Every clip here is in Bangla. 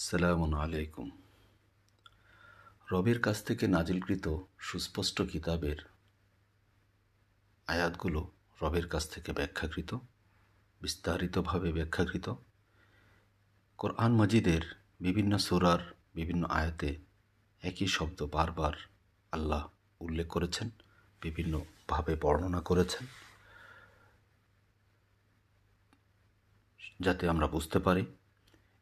সালামুন আলাইকুম। রবের কাছ থেকে নাজিলকৃত সুস্পষ্ট কিতাবের আয়াতগুলো রবের কাছ থেকে ব্যাখ্যাকৃত, বিস্তারিতভাবে ব্যাখ্যাকৃত। কোরআন মজিদের বিভিন্ন সুরার বিভিন্ন আয়াতে একই শব্দ বারবার আল্লাহ উল্লেখ করেছেন, বিভিন্নভাবে বর্ণনা করেছেন, যাতে আমরা বুঝতে পারি।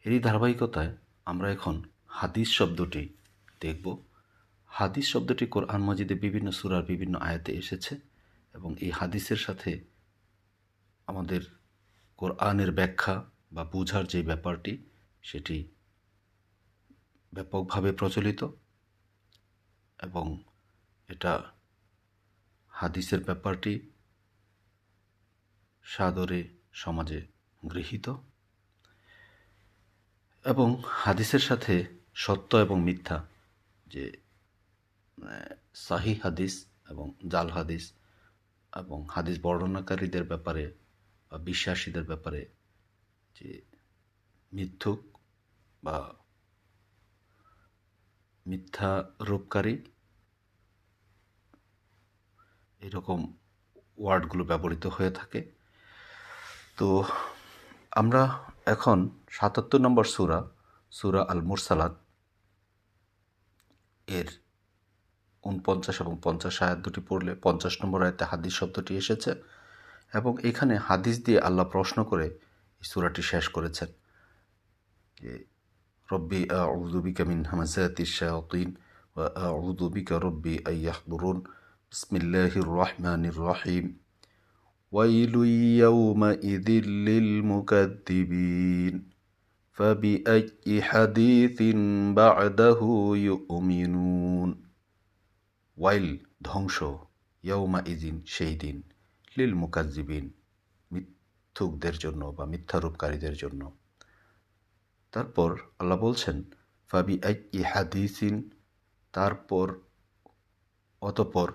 এরই ধারাবাহিকতায় আমরা এখন হাদিস শব্দটি দেখব। হাদিস শব্দটি কোরআন মজিদে বিভিন্ন সুরার বিভিন্ন আয়াতে এসেছে এবং এই হাদিসের সাথে আমাদের কোরআনের ব্যাখ্যা বা বোঝার যে ব্যাপারটি, সেটি ব্যাপকভাবে প্রচলিত এবং এটা হাদিসের ব্যাপারটি সাদরে সমাজে গৃহীত। এবং হাদিসের সাথে সত্য এবং মিথ্যা যে সাহি হাদিস এবং জাল হাদিস এবং হাদিস বর্ণনাকারীদের ব্যাপারে বা বিশ্বাসীদের ব্যাপারে যে, মিথ্যুক বা মিথ্যা রূপকারী এরকম ওয়ার্ডগুলো ব্যবহৃত হয়ে থাকে। তো আমরা এখন সাতাত্তর নম্বর সুরা সুরা আল মুরসালাত এর উনপঞ্চাশ এবং পঞ্চাশ আয়াত দুটি পড়লে পঞ্চাশ নম্বর আয়তে হাদিস শব্দটি এসেছে এবং এখানে হাদিস দিয়ে আল্লাহ প্রশ্ন করে সুরাটি শেষ করেছেন রব্বি আউদুবিকা মিন হামাজাতি শায়াতিন ওয়া আউদুবিকা রব্বি আইয়াহদুরুন বিসমিল্লাহির রহমানির রহিম। ويل يومئذ للمكذبين فبأي حديث بعده يؤمنون ওয়াইল ধ্বংস ইয়ৌমা ইদিন সেই দিন লিল মুকাজ্জিবিন মিথ্যুকদের জন্য বা মিথ্যারূপকারীদের জন্য তারপর আল্লাহ বলছেন ফাবি আই ইহাদিসিন তারপর অতপর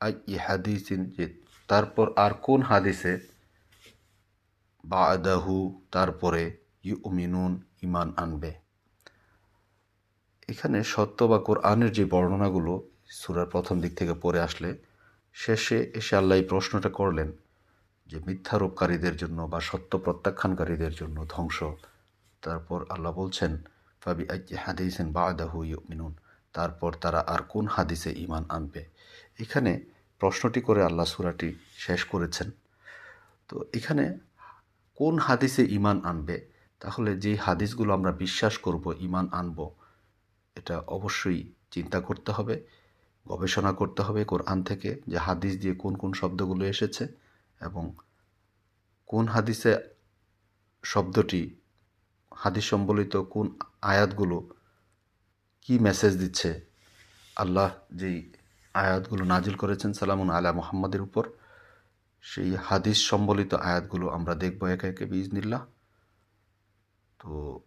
আই ইহাদিসিন যে তারপর আর কোন হাদিসে? বা আদাহু তারপরে ইউ উমিনুন ইমান আনবে। এখানে সত্য বা কোরআনের যে বর্ণনাগুলো সুরার প্রথম দিক থেকে পড়ে আসলে, শেষে এসে আল্লাহ এই প্রশ্নটা করলেন যে মিথ্যারোপকারীদের জন্য বা সত্য প্রত্যাখ্যানকারীদের জন্য ধ্বংস। তারপর আল্লাহ বলছেন, ফাবি হাদিসেন বা আদাহু মিনুন তারপর তারা আর কোন হাদিসে ইমান আনবে। এখানে প্রশ্নটি করে আল্লাহ সুরাটি শেষ করেছেন। তো এখানে কোন হাদিসে ইমান আনবে? তাহলে যে হাদিসগুলো আমরা বিশ্বাস করব ইমান আনব, এটা অবশ্যই চিন্তা করতে হবে, গবেষণা করতে হবে কোরআন থেকে যে হাদিস দিয়ে কোন কোন শব্দগুলো এসেছে এবং কোন হাদিসে শব্দটি, হাদিস সম্বলিত কোন আয়াতগুলো কি মেসেজ দিচ্ছে। আল্লাহ যেই আয়াতগুলো নাজিল করেছেন সালামুন আলা মোহাম্মদের উপর। সেই হাদিস সম্বলিত আয়াতগুলো আমরা দেখব একে একে বিজনিল্লা তো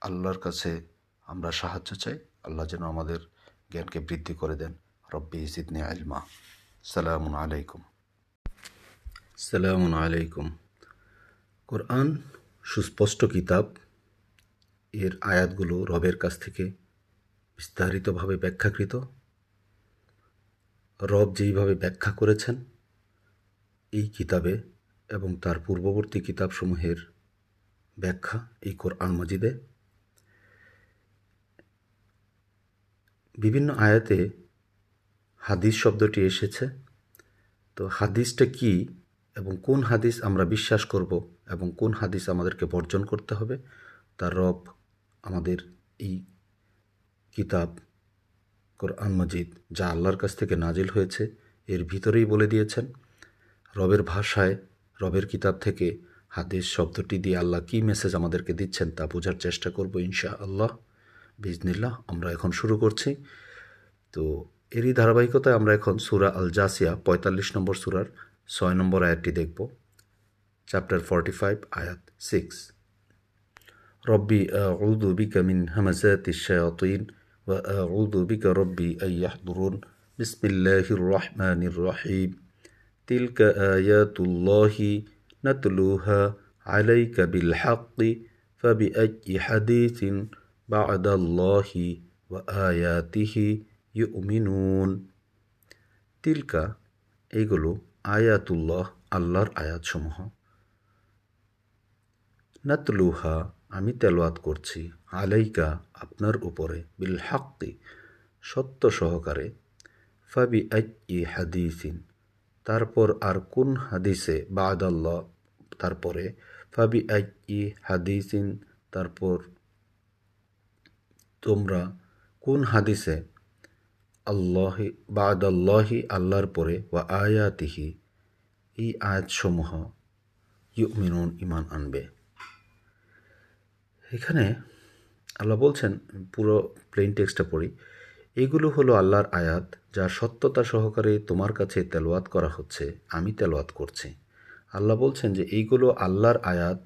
আল্লাহর কাছে আমরা সাহায্য চাই। আল্লাহ যেন আমাদের জ্ঞানকে বৃদ্ধি করে দেন। রব্বি ইসিদনে আলমা সালামুন আলাইকুম। সালামুন আলাইকুম। কোরআন সুস্পষ্ট কিতাব। এর আয়াতগুলো রবের কাছ থেকে বিস্তারিতভাবে ব্যাখ্যাকৃত। রব যেইভাবে ব্যাখ্যা করেছেন, এই কিতাবে এবং তার পূর্ববর্তী কিতাবসমূহের ব্যাখ্যা এই কোরআন মজিদে বিভিন্ন আয়াতে হাদিস শব্দটি এসেছে। তো হাদিসটা কি এবং কোন হাদিস আমরা বিশ্বাস করব এবং কোন হাদিস আমাদেরকে বর্জন করতে হবে, তার রব আমাদের এই কিতাব কোরআন মজিদ, যা আল্লাহর কাছ থেকে নাজিল হয়েছে, এর ভিতরেই বলে দিয়েছেন, রবের ভাষায়, রবের কিতাব থেকে হাদিস শব্দটি দিয়ে আল্লাহ কী মেসেজ আমাদেরকে দিচ্ছেন তা বোঝার চেষ্টা করব ইনশা আল্লাহ বিজনিল্লাহ আমরা এখন শুরু করছি। তো এরই ধারাবাহিকতায় আমরা এখন সুরা আল জাসিয়া পঁয়তাল্লিশ নম্বর সুরার ছয় নম্বর আয়াতটি দেখব। চ্যাপ্টার ফর্টি ফাইভ আয়াত সিক্স রব্বি উদু বিকা মিন হামাজাতি শায়াতিন وأعوذ بك ربي أن يحضرون بسم الله الرحمن الرحيم تلك آيات الله نتلوها عليك بالحق فبأي حديث بعد الله وآياته يؤمنون তিলকা এগুলো আয়াতুল্লাহ আল্লাহর আয়াতসমূহ নাতলুহা আমি তেলোয়াত করছি আলাইকা আপনার উপরে বিল হাক্কি, সত্য সহকারে, ফাবি আই হাদিসিন, তারপর আর কোন হাদিসে বাদাল্লাহ, তারপরে ফাবি আই হাদিসিন, তারপর তোমরা কোন হাদিসে আল্লাহি, বাদাল্লাহি আল্লাহর পরে ওয়া আয়াতিহি, এই আয়াতসমূহ ইউমিনুন ইমান আনবে। এখানে আল্লাহ বলছেন, পুরো প্লেন টেক্সটটা পড়ি, এগুলো হলো আল্লাহর আয়াত যা সত্যতা সহকারে তোমার কাছে তেলোয়াত করা হচ্ছে, আমি তেলোয়াত করছি। আল্লাহ বলছেন যে, এইগুলো আল্লাহর আয়াত,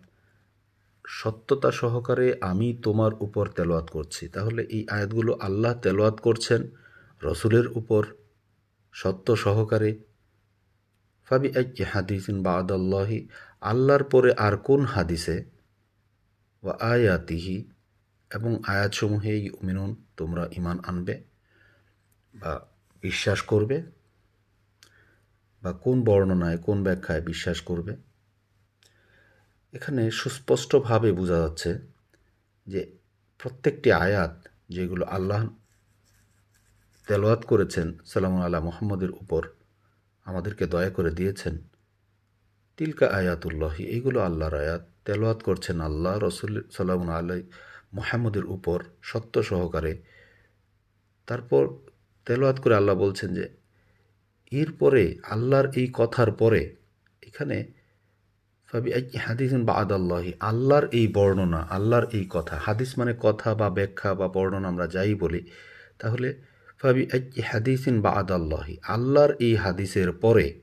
সত্যতা সহকারে আমি তোমার উপর তেলোয়াত করছি। তাহলে এই আয়াতগুলো আল্লাহ তেলোয়াত করছেন রসুলের উপর, সত্য সহকারে। ফাবি এক হাদিসিন বা আদাল্লাহি আল্লাহর পরে আর কোন হাদিসে? বা আয়াতিহি এবং আয়াতসমূহে মিনুন তোমরা ইমান আনবে বা বিশ্বাস করবে বা কোন বর্ণনায়, কোন ব্যাখ্যায় বিশ্বাস করবে। এখানে সুস্পষ্টভাবে বোঝা যাচ্ছে যে প্রত্যেকটি আয়াত যেগুলো আল্লাহ তেলোয়াত করেছেন সালাম আল্লাহ মোহাম্মদের উপর আমাদেরকে দয়া করে দিয়েছেন, তিলকা আয়াতুল্লাহি এইগুলো আল্লাহর আয়াত তেলোয়াত করছেন আল্লাহ রসুল সাল্লাম আলাই মোহাম্মদের উপর সত্য সহকারে। তারপর তেলোয়াত করে আল্লাহ বলছেন যে এরপরে আল্লাহর এই কথার পরে, এখানে ফাবি হাদিস বা আদাল্লাহি আল্লাহর এই বর্ণনা, আল্লাহর এই কথা, হাদিস মানে কথা বা ব্যাখ্যা বা বর্ণনা আমরা যাই বলি, তাহলে ফাবি হাদিসিন বা আদাল্লাহি আল্লাহর এই হাদিসের পরে,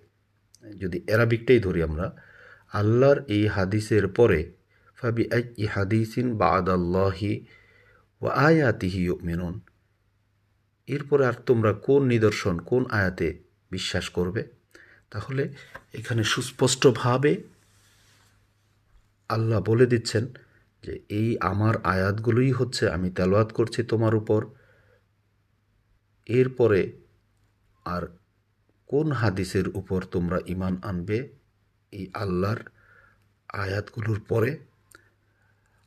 যদি অ্যারাবিকটাই ধরি আমরা, আল্লাহর এই হাদিসের পরে হাদিসিন বা আদাল্লাহি ও আয়াতিহি মেনুন এরপরে আর তোমরা কোন নিদর্শন, কোন আয়াতে বিশ্বাস করবে? তাহলে এখানে সুস্পষ্টভাবে আল্লাহ বলে দিচ্ছেন যে, এই আমার আয়াতগুলোই হচ্ছে আমি তেলোয়াত করছি তোমার উপর। এরপরে আর কোন হাদিসের উপর তোমরা ইমান আনবে? এই আল্লাহর আয়াতগুলোর পরে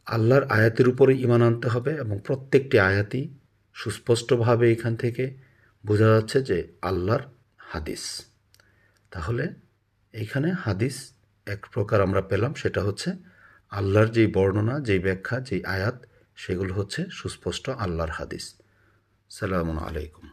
আল্লাহর আয়াতের উপরে ইমান আনতে হবে এবং প্রত্যেকটি আয়াতই সুস্পষ্টভাবে এখান থেকে বোঝা যাচ্ছে যে আল্লাহর হাদিস। তাহলে এইখানে হাদিস এক প্রকার আমরা পেলাম, সেটা হচ্ছে আল্লাহর যেই বর্ণনা, যেই ব্যাখ্যা, যেই আয়াত, সেগুলো হচ্ছে সুস্পষ্ট আল্লাহর হাদিস। সালামু আলাইকুম।